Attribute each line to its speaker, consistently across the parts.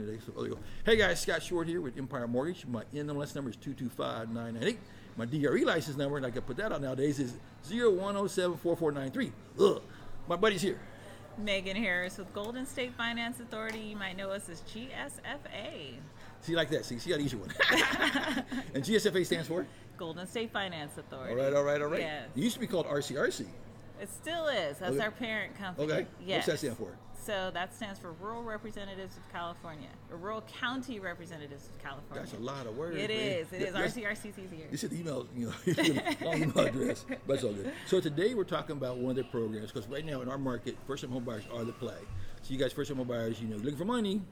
Speaker 1: talking today. So, there you go. Hey guys, Scott Short here with Empire Mortgage. My NMLS number is 225998. My DRE license number, and I can put that out nowadays, is 01074493. Ugh. My buddy's here.
Speaker 2: Megan Harris with Golden State Finance Authority. You might know us as GSFA.
Speaker 1: See, like that. See, see, got an easy one. and GSFA stands for?
Speaker 2: Golden State Finance Authority.
Speaker 1: All right, all right, all right.
Speaker 2: Yes.
Speaker 1: It used to be called RCRC.
Speaker 2: It still is. That's
Speaker 1: Okay.
Speaker 2: our parent company.
Speaker 1: Okay.
Speaker 2: Yes.
Speaker 1: What's that stand for?
Speaker 2: So that stands for Rural Representatives of California, or Rural County Representatives of California.
Speaker 1: That's a lot of words.
Speaker 2: It is. It is.
Speaker 1: Yes.
Speaker 2: RCRC's easier.
Speaker 1: You said email, you know, long email address, but it's all good. So today we're talking about one of their programs because right now in our market, first-time home buyers are the play. So you guys, first-time home buyers, you know, looking for money,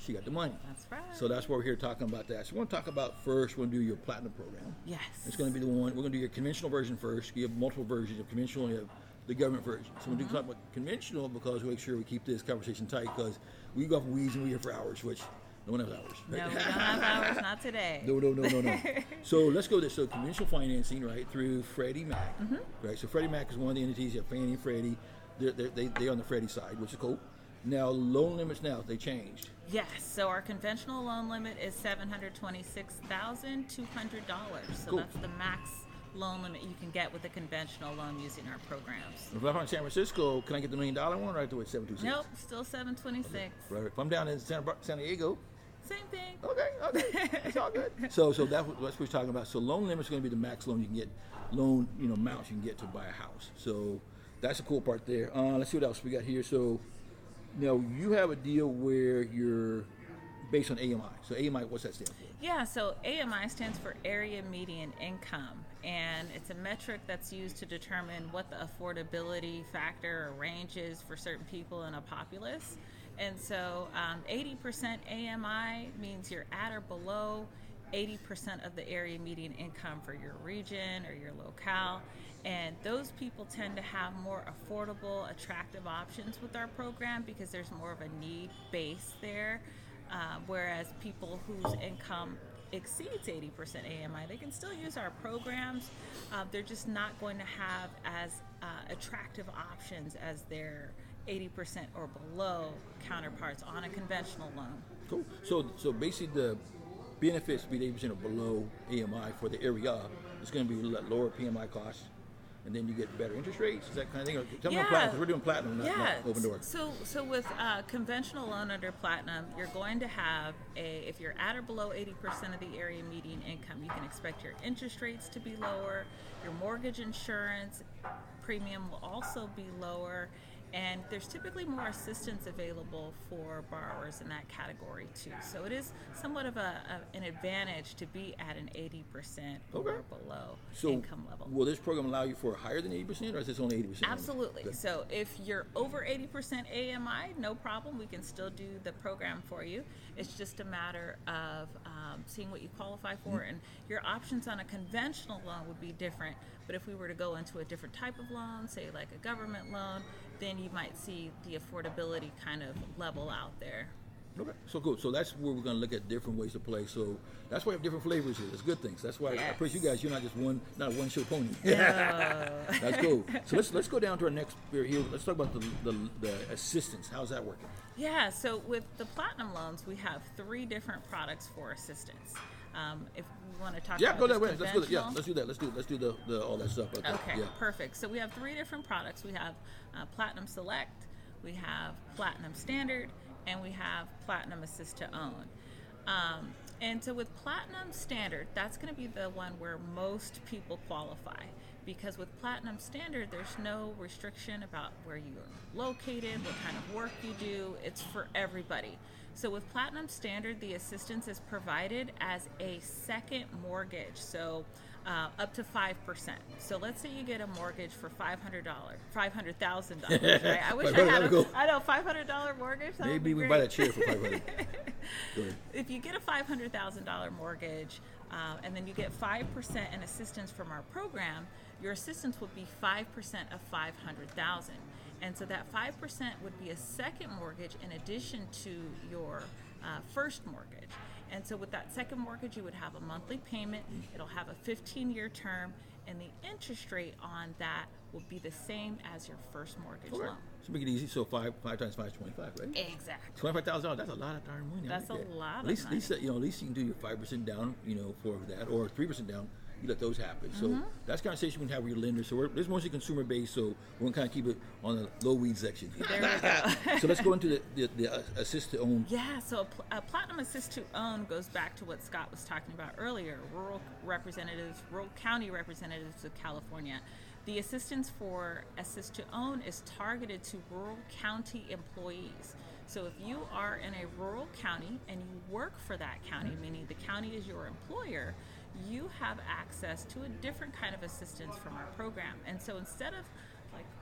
Speaker 1: she got the money.
Speaker 2: That's right.
Speaker 1: So that's why we're here talking about that. So we're going to talk about first. We're going to do your platinum program.
Speaker 2: Yes.
Speaker 1: It's going to be the one. We're going to do your conventional version first. You have multiple versions of conventional. You have the government version. So we're going to talk about conventional because we make sure we keep this conversation tight because we go off weeds and we're here for hours, which no one has hours.
Speaker 2: No, we don't have hours. Not today.
Speaker 1: No, no, no, no, no. so let's go this. So conventional financing, right, through Freddie Mac,
Speaker 2: Mm-hmm.
Speaker 1: right? So Freddie Mac is one of the entities. You have Fannie and Freddie. They're, they're, they they're on the Freddie side, which is cool. Now loan limits now they changed.
Speaker 2: Yes. So our conventional loan limit is seven hundred twenty-six thousand two hundred dollars. So
Speaker 1: Cool.
Speaker 2: that's the max loan limit you can get with a conventional loan using our programs.
Speaker 1: If I'm in San Francisco, can I get the million dollar one or I have to wait seven two six?
Speaker 2: Nope, still seven twenty-six.
Speaker 1: Right. If I'm down in San, San Diego,
Speaker 2: Same thing.
Speaker 1: okay, okay, it's all good. So, so that, that's what we're talking about. So, loan limit is going to be the max loan you can get, loan, you know, amounts you can get to buy a house. So, that's the cool part there. Uh, let's see what else we got here. So, now you have a deal where you're based on AMI. So, AMI, what's that stand for?
Speaker 2: Yeah, so AMI stands for Area Median Income, and it's a metric that's used to determine what the affordability factor or range is for certain people in a populace. And so um, 80% AMI means you're at or below 80% of the area median income for your region or your locale. And those people tend to have more affordable, attractive options with our program because there's more of a need base there. Uh, whereas people whose income exceeds 80% AMI, they can still use our programs. Uh, they're just not going to have as uh, attractive options as their 80% or below counterparts on a conventional loan.
Speaker 1: Cool. So, so basically, the benefits be 80% or below AMI for the area. is going to be lower PMI costs, and then you get better interest rates. Is that kind of thing? Tell me about platinum we're doing platinum, not, not open door.
Speaker 2: So, so with uh, conventional loan under platinum, you're going to have a if you're at or below 80% of the area median income, you can expect your interest rates to be lower. Your mortgage insurance premium will also be lower. And there's typically more assistance available for borrowers in that category too. So it is somewhat of a, a an advantage to be at an 80%
Speaker 1: Okay.
Speaker 2: or below
Speaker 1: So,
Speaker 2: income level.
Speaker 1: will this program allow you for higher than 80%, or is this only 80%?
Speaker 2: Absolutely. So if you're over 80% AMI, no problem. We can still do the program for you. It's just a matter of um, seeing what you qualify for,
Speaker 1: Mm-hmm.
Speaker 2: and your options on a conventional loan would be different. But if we were to go into a different type of loan, say like a government loan, then you might see the affordability kind of level out there.
Speaker 1: Okay, so cool. So that's where we're going to look at different ways to play. So that's why we have different flavors here. It's good things. That's why I
Speaker 2: Yes.
Speaker 1: appreciate you guys. You're not just one, not one show pony. that's cool. So let's let's go down to our next here. Let's talk about the, the the assistance. How's that working?
Speaker 2: Yeah, so with the platinum loans, we have three different products for assistance. Um, if we want to talk
Speaker 1: Yeah,
Speaker 2: about
Speaker 1: go that way. Let's go. That, yeah, let's do that. Let's do let's do the, the all that stuff. Okay.
Speaker 2: Okay,
Speaker 1: Yeah.
Speaker 2: perfect. So we have three different products. We have uh, Platinum Select, we have Platinum Standard, and we have Platinum Assist to Own. Um, and so with Platinum Standard, that's going to be the one where most people qualify. Because with Platinum Standard, there's no restriction about where you are located, what kind of work you do. It's for everybody. So with Platinum Standard, the assistance is provided as a second mortgage. So uh, up to 5%. So let's say you get a mortgage for $500, $500,000, right? I wish I
Speaker 1: 500
Speaker 2: had a,
Speaker 1: go.
Speaker 2: I know, $500 mortgage. That
Speaker 1: Maybe we buy that chair for five hundred. Go ahead.
Speaker 2: if you get a $500,000 mortgage uh, and then you get 5% in assistance from our program, your assistance would be 5% of 500,000. And so that 5% would be a second mortgage in addition to your uh, first mortgage. And so with that second mortgage, you would have a monthly payment. It'll have a 15 year term and the interest rate on that will be the same as your first mortgage loan.
Speaker 1: So make it easy. So five five times five is twenty five, right?
Speaker 2: Exactly.
Speaker 1: Twenty five thousand dollars. That's a lot of darn money.
Speaker 2: That's a lot
Speaker 1: At
Speaker 2: of
Speaker 1: least, at least you know, at least you can do your five percent down, you know, for that, or three percent down. You let those happen. So
Speaker 2: Mm-hmm.
Speaker 1: that's conversation we can have with your lender. So we're, this is mostly consumer based. So we're gonna kind of keep it on the low weed section.
Speaker 2: There we go.
Speaker 1: so let's go into the the, the uh, assist to own.
Speaker 2: Yeah, so a, a platinum assist to own goes back to what Scott was talking about earlier rural representatives, rural county representatives of California. The assistance for assist to own is targeted to rural county employees. So if you are in a rural county and you work for that county, meaning the county is your employer, you have access to a different kind of assistance from our program. And so instead of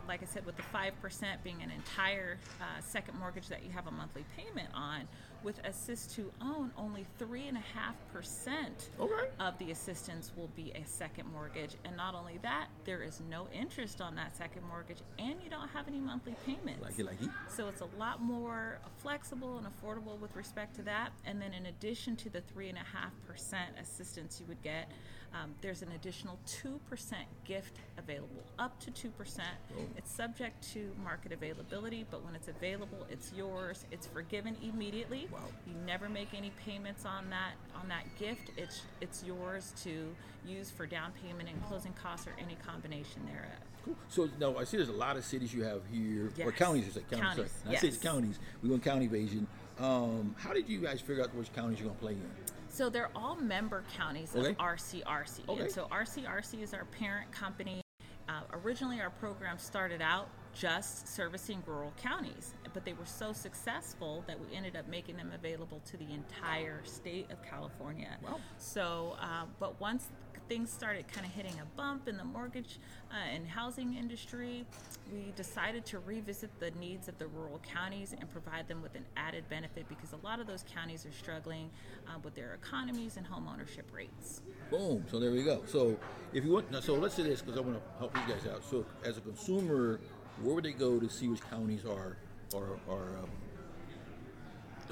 Speaker 2: like I said, with the five percent being an entire uh, second mortgage that you have a monthly payment on, with assist to own, only three and a half percent
Speaker 1: Okay.
Speaker 2: of the assistance will be a second mortgage. And not only that, there is no interest on that second mortgage, and you don't have any monthly payments.
Speaker 1: Like it, like it.
Speaker 2: So it's a lot more flexible and affordable with respect to that. And then in addition to the three and a half percent assistance you would get, um, there's an additional two percent gift available, up to two percent.
Speaker 1: Oh.
Speaker 2: It's subject to market availability, but when it's available, it's yours. It's forgiven immediately.
Speaker 1: Wow.
Speaker 2: You never make any payments on that on that gift. It's it's yours to use for down payment and closing costs or any combination thereof.
Speaker 1: Cool. So now I see there's a lot of cities you have here, or counties. You say counties.
Speaker 2: Counties,
Speaker 1: Sorry. I say it's
Speaker 2: yes.
Speaker 1: counties. We go in county evasion. Um, how did you guys figure out which counties you're gonna play in?
Speaker 2: So they're all member counties
Speaker 1: Okay.
Speaker 2: of RCRC.
Speaker 1: Okay.
Speaker 2: And so RCRC is our parent company. Uh, originally, our program started out just servicing rural counties, but they were so successful that we ended up making them available to the entire state of California.
Speaker 1: Wow.
Speaker 2: So, uh, but once things started kind of hitting a bump in the mortgage uh, and housing industry, we decided to revisit the needs of the rural counties and provide them with an added benefit because a lot of those counties are struggling uh, with their economies and home ownership rates.
Speaker 1: Boom. So there we go. So if you want, so let's say this because I want to help you guys out. So as a consumer, where would they go to see which counties are are are, um,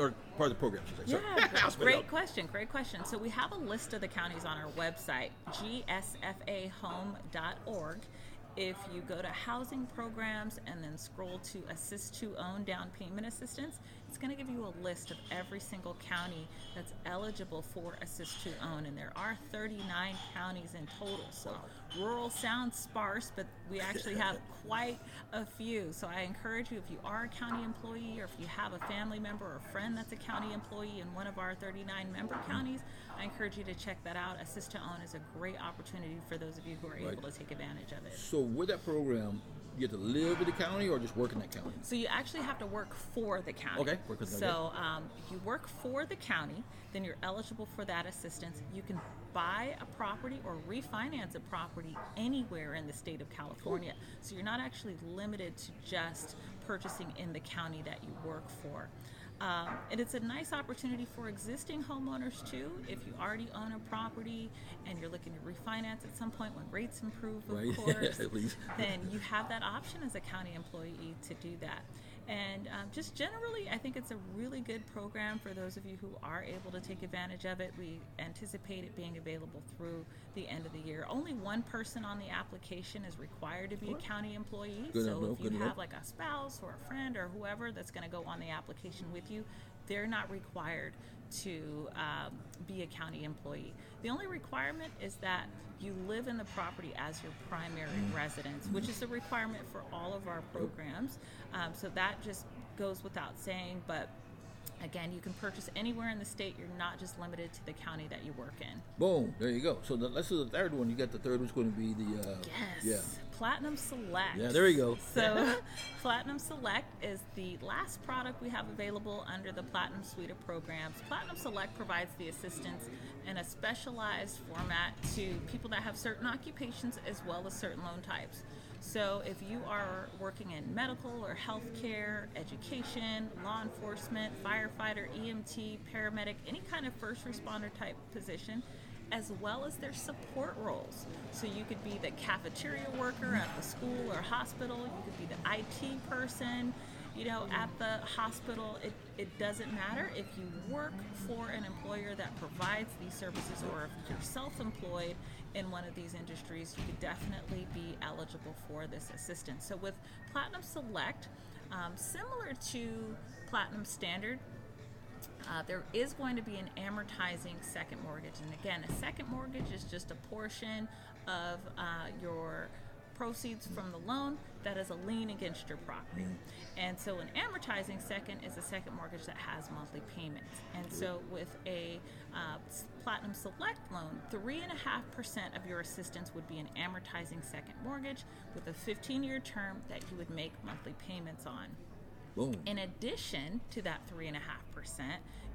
Speaker 1: are part of the program? should I say?
Speaker 2: Yeah,
Speaker 1: Sorry. I'll spit it
Speaker 2: great question. Great question. So we have a list of the counties on our website, gsfahome.org. If you go to housing programs and then scroll to assist to own down payment assistance, it's going to give you a list of every single county that's eligible for assist to own. And there are 39 counties in total. So rural sounds sparse, but we actually have quite a few. So I encourage you, if you are a county employee or if you have a family member or a friend that's a county employee in one of our 39 member counties, I encourage you to check that out. Assist to Own is a great opportunity for those of you who are
Speaker 1: Right.
Speaker 2: able to take advantage of it.
Speaker 1: So with that program, you have to live in the county or just work in that county.
Speaker 2: So you actually have to work for the county.
Speaker 1: Okay, work with-
Speaker 2: So um, if you work for the county, then you're eligible for that assistance. You can buy a property or refinance a property anywhere in the state of California. So you're not actually limited to just purchasing in the county that you work for. Um, and it's a nice opportunity for existing homeowners too. If you already own a property and you're looking to refinance at some point when rates improve, of
Speaker 1: Right.
Speaker 2: course, then you have that option as a county employee to do that. And um, just generally, I think it's a really good program for those of you who are able to take advantage of it. We anticipate it being available through the end of the year. Only one person on the application is required to be a county employee.
Speaker 1: Good
Speaker 2: so
Speaker 1: enough,
Speaker 2: if you
Speaker 1: enough.
Speaker 2: have like a spouse or a friend or whoever that's going to go on the application with you, they're not required to um, be a county employee. The only requirement is that you live in the property as your primary residence, which is a requirement for all of our programs. Um, so that just goes without saying, but again, you can purchase anywhere in the state. You're not just limited to the county that you work in.
Speaker 1: Boom. There you go. So the, let's do the third one. You got the third one's going to be the uh,
Speaker 2: Yes. Platinum Select.
Speaker 1: Yeah, there we go.
Speaker 2: So, Platinum Select is the last product we have available under the Platinum suite of programs. Platinum Select provides the assistance in a specialized format to people that have certain occupations as well as certain loan types. So, if you are working in medical or healthcare, education, law enforcement, firefighter, EMT, paramedic, any kind of first responder type position, as well as their support roles. So you could be the cafeteria worker at the school or hospital, you could be the IT person, you know, at the hospital, it, it doesn't matter if you work for an employer that provides these services or if you're self employed in one of these industries, you could definitely be eligible for this assistance. So, with Platinum Select, um, similar to Platinum Standard, uh, there is going to be an amortizing second mortgage. And again, a second mortgage is just a portion of uh, your proceeds from the loan that is a lien against your property. And so an amortizing second is a second mortgage that has monthly payments. And so with a uh, Platinum Select loan, 3.5% of your assistance would be an amortizing second mortgage with a 15 year term that you would make monthly payments on.
Speaker 1: Boom.
Speaker 2: In addition to that 3.5%,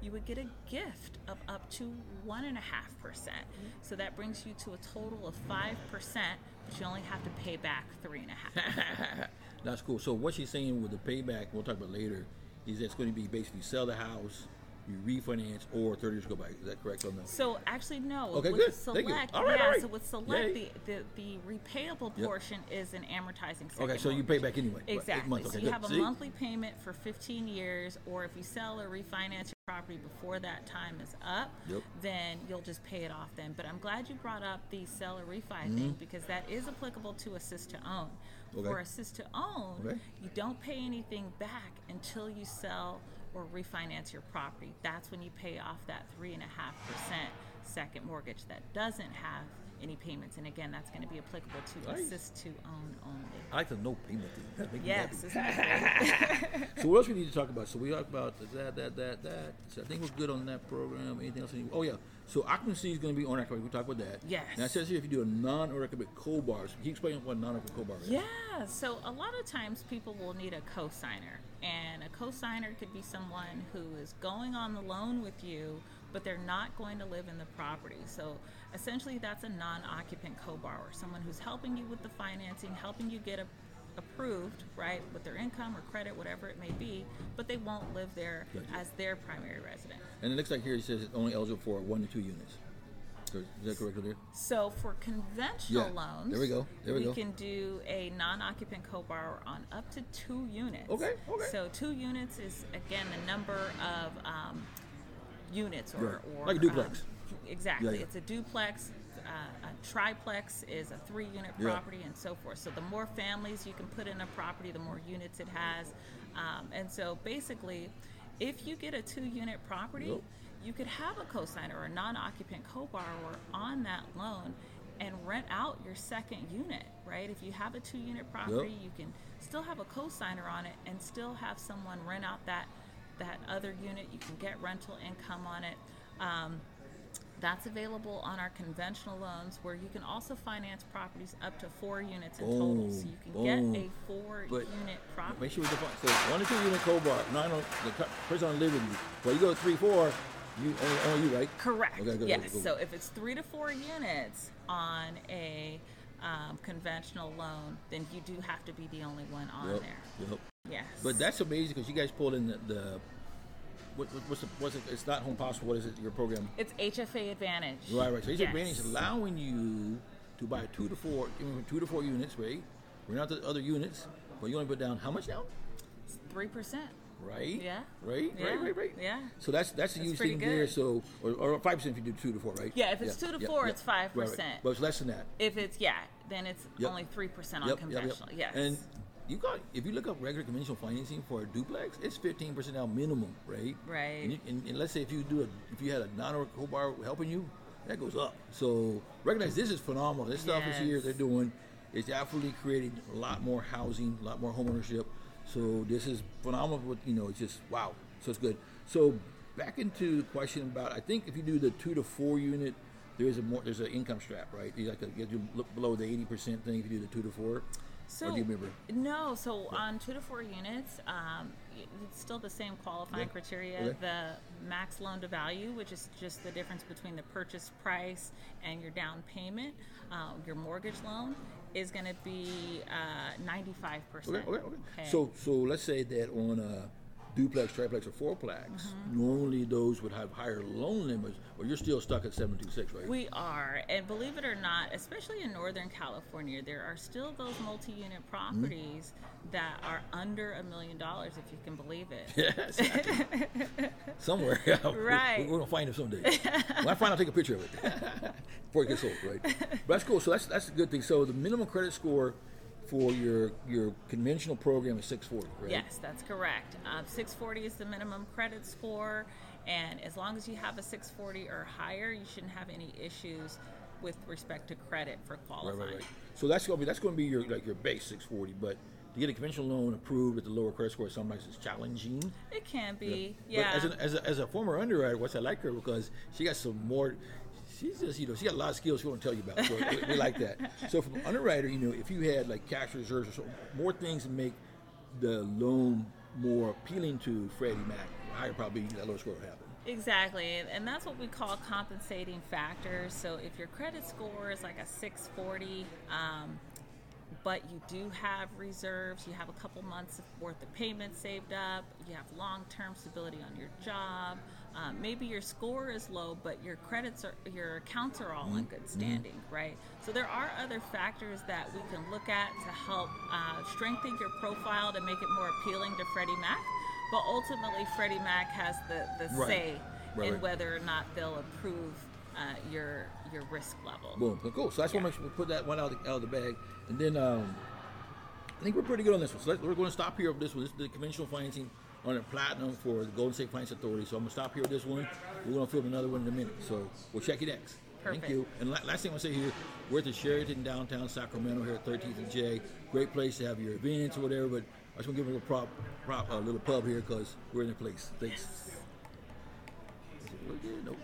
Speaker 2: you would get a gift of up to 1.5%. So that brings you to a total of 5%, but you only have to pay back 3.5.
Speaker 1: That's cool. So what she's saying with the payback, we'll talk about later, is it's going to be basically sell the house, you refinance, or 30 years go by. Is that correct on that?
Speaker 2: So actually, no.
Speaker 1: Okay,
Speaker 2: with
Speaker 1: good. Thank you.
Speaker 2: Select,
Speaker 1: All right,
Speaker 2: yeah.
Speaker 1: all right.
Speaker 2: So with Select, the, the the repayable
Speaker 1: Yep.
Speaker 2: portion is an amortizing second.
Speaker 1: Okay, so you pay back anyway. Right, eight
Speaker 2: Exactly. So you
Speaker 1: good.
Speaker 2: have a
Speaker 1: See?
Speaker 2: monthly payment for 15 years, or if you sell or refinance your property before that time is up,
Speaker 1: Yep.
Speaker 2: then you'll just pay it off then. But I'm glad you brought up the sell or refi
Speaker 1: Mm-hmm.
Speaker 2: thing because that is applicable to assist to own.
Speaker 1: Okay.
Speaker 2: For assist to own,
Speaker 1: Okay.
Speaker 2: you don't pay anything back until you sell or refinance your property. That's when you pay off that three and a half percent second mortgage that doesn't have any payments. And again, that's going to be applicable to
Speaker 1: Nice.
Speaker 2: assist to own only.
Speaker 1: I like the no payment thing. That makes me
Speaker 2: Yes,
Speaker 1: happy.
Speaker 2: isn't that great?
Speaker 1: So what else we need to talk about? So we talked about that, that, that, that. So I think we're good on that program. Anything else? Oh yeah. So occupancy is going to be on occupancy. We talked about that.
Speaker 2: Yes.
Speaker 1: Now it says here if you do a non-occupied co-bar. So can you explain what non-occupied co-bar is?
Speaker 2: Yeah, so a lot of times people will need a co-signer, and a co-signer could be someone who is going on the loan with you, but they're not going to live in the property. So essentially, that's a non-occupant co-borrower, someone who's helping you with the financing, helping you get a, approved, right, with their income or credit, whatever it may be, but they won't live there
Speaker 1: Gotcha.
Speaker 2: as their primary resident.
Speaker 1: And it looks like here it says it's only eligible for one to two units. So Is that correct there?
Speaker 2: So for conventional
Speaker 1: Yeah,
Speaker 2: loans,
Speaker 1: there we go, there we go.
Speaker 2: can do a non-occupant co-borrower on up to two units.
Speaker 1: Okay, okay.
Speaker 2: So two units is again the number of um, units or,
Speaker 1: Right.
Speaker 2: or
Speaker 1: Like a duplex.
Speaker 2: um, exactly,
Speaker 1: Yeah, yeah.
Speaker 2: it's a duplex. Uh, a triplex is a three-unit
Speaker 1: Yeah.
Speaker 2: property, and so forth. So the more families you can put in a property, the more units it has. Um, and so basically, if you get a two-unit property,
Speaker 1: Yep.
Speaker 2: you could have a cosigner or a non-occupant co-borrower on that loan and rent out your second unit, right? If you have a two-unit property, you can still have a cosigner on it and still have someone rent out that that other unit. You can get rental income on it. Um, that's available on our conventional loans, where you can also finance properties up to four units in total. So you can
Speaker 1: boom.
Speaker 2: get a four-unit property.
Speaker 1: Make sure we define. So one to two unit co-bar. No, I know the person on live with you. But you go three, four. You only, only you, right?
Speaker 2: Correct.
Speaker 1: Okay, good,
Speaker 2: yes.
Speaker 1: good, good.
Speaker 2: So if it's three to four units on a um, conventional loan, then you do have to be the only one on
Speaker 1: Yep,
Speaker 2: there.
Speaker 1: yep.
Speaker 2: Yes.
Speaker 1: But that's amazing because you guys pulled in the, the what, what- what's the, what's it, it's not home possible. What is it? Your program?
Speaker 2: it's HFA Advantage.
Speaker 1: Right, right. So each
Speaker 2: Yes.
Speaker 1: advantage is allowing you to buy two to four, two to four units, right? We're not the other units, but you only put down how much down?
Speaker 2: Three percent.
Speaker 1: Right.
Speaker 2: Yeah.
Speaker 1: Right.
Speaker 2: Yeah.
Speaker 1: Right. Right. Right.
Speaker 2: Yeah.
Speaker 1: So that's that's the huge thing there. So or, or five percent if you do two to four, right?
Speaker 2: Yeah, if it's two to four, it's
Speaker 1: Right, right.
Speaker 2: 5%.
Speaker 1: But it's less than that.
Speaker 2: If it's yeah, then it's
Speaker 1: Yep.
Speaker 2: only three percent on
Speaker 1: Yep, yep, yep.
Speaker 2: conventional. Yes.
Speaker 1: And you got if you look up regular conventional financing for a duplex, it's fifteen percent now minimum, right?
Speaker 2: Right.
Speaker 1: And, you, and, and let's say if you do a if you had a non or co-bar helping you, that goes up. So recognize this is phenomenal. This stuff is here. They're doing. It's absolutely creating a lot more housing, a lot more homeownership. So this is phenomenal. You know, it's just wow. So it's good. So back into the question about I think if you do the two to four unit, there is a more there's an income strap, right? You like to get you look below the eighty percent thing if you do the two to four.
Speaker 2: So
Speaker 1: or do you remember?
Speaker 2: no, so on two to four units, um, it's still the same qualifying
Speaker 1: Okay.
Speaker 2: criteria.
Speaker 1: Okay.
Speaker 2: The max loan to value, which is just the difference between the purchase price and your down payment, uh, your mortgage loan, is going to be uh, ninety-five percent.
Speaker 1: Okay, okay, okay. So, so let's say that on a duplex, triplex, or fourplex,
Speaker 2: Mm-hmm.
Speaker 1: normally those would have higher loan limits, but you're still stuck at 726, right?
Speaker 2: We are, and believe it or not, especially in Northern California, there are still those multi-unit
Speaker 1: Mm-hmm.
Speaker 2: properties that are under a million dollars, if you can believe it.
Speaker 1: Yes. Somewhere. yeah.
Speaker 2: Right.
Speaker 1: We're, we're gonna find it someday. when I find, I'll take a picture of it before it gets sold, right? But that's cool. So that's that's a good thing. So the minimum credit score for your your conventional program is 640, right?
Speaker 2: Yes, that's correct. Um, 640 is the minimum credit score, and as long as you have a 640 or higher, you shouldn't have any issues with respect to credit for
Speaker 1: Right,
Speaker 2: qualifying.
Speaker 1: right, right. So that's gonna be that's gonna be your like your base 640, but to get a conventional loan approved at the lower credit score sometimes is challenging.
Speaker 2: It can be, yeah.
Speaker 1: But as, an, as, a, as a former underwriter, what's I like her because she got some more. She's just you know she got a lot of skills she want to tell you about. So we, we like that. So from underwriter, you know, if you had like cash reserves or so, more things that make the loan more appealing to Freddie Mac, higher probability that lower score will happen.
Speaker 2: Exactly, and- that's what we call compensating factors. So if your credit score is like a 640, um, but you do have reserves, you have a couple months worth of payments saved up, you have long-term stability on your job. Um, maybe your score is low, but your credits are your accounts are all in good standing, right? So there are other factors that we can look at to help uh, strengthen your profile to make it more appealing to Freddie Mac. But ultimately, Freddie Mac has the, the
Speaker 1: Right.
Speaker 2: say
Speaker 1: Right,
Speaker 2: in
Speaker 1: right.
Speaker 2: whether or not they'll approve uh, your your risk level.
Speaker 1: Boom. Cool. So that's what makes we put that one out of the, out of the bag, and then um, I think we're pretty good on this one. So we're going to stop here with this one. This is the conventional financing on a platinum for the Golden State Finance Authority. So I'm to stop here with this one. We're to film another one in a minute. So we'll check you next.
Speaker 2: Perfect.
Speaker 1: Thank you. And la- last thing I want to say here, we're at the Sheraton downtown Sacramento here at 13th and J. Great place to have your events or whatever. But I just want to give a little prop, prop, a little pub here because we're in the place. Thanks. Is it really good? Nope.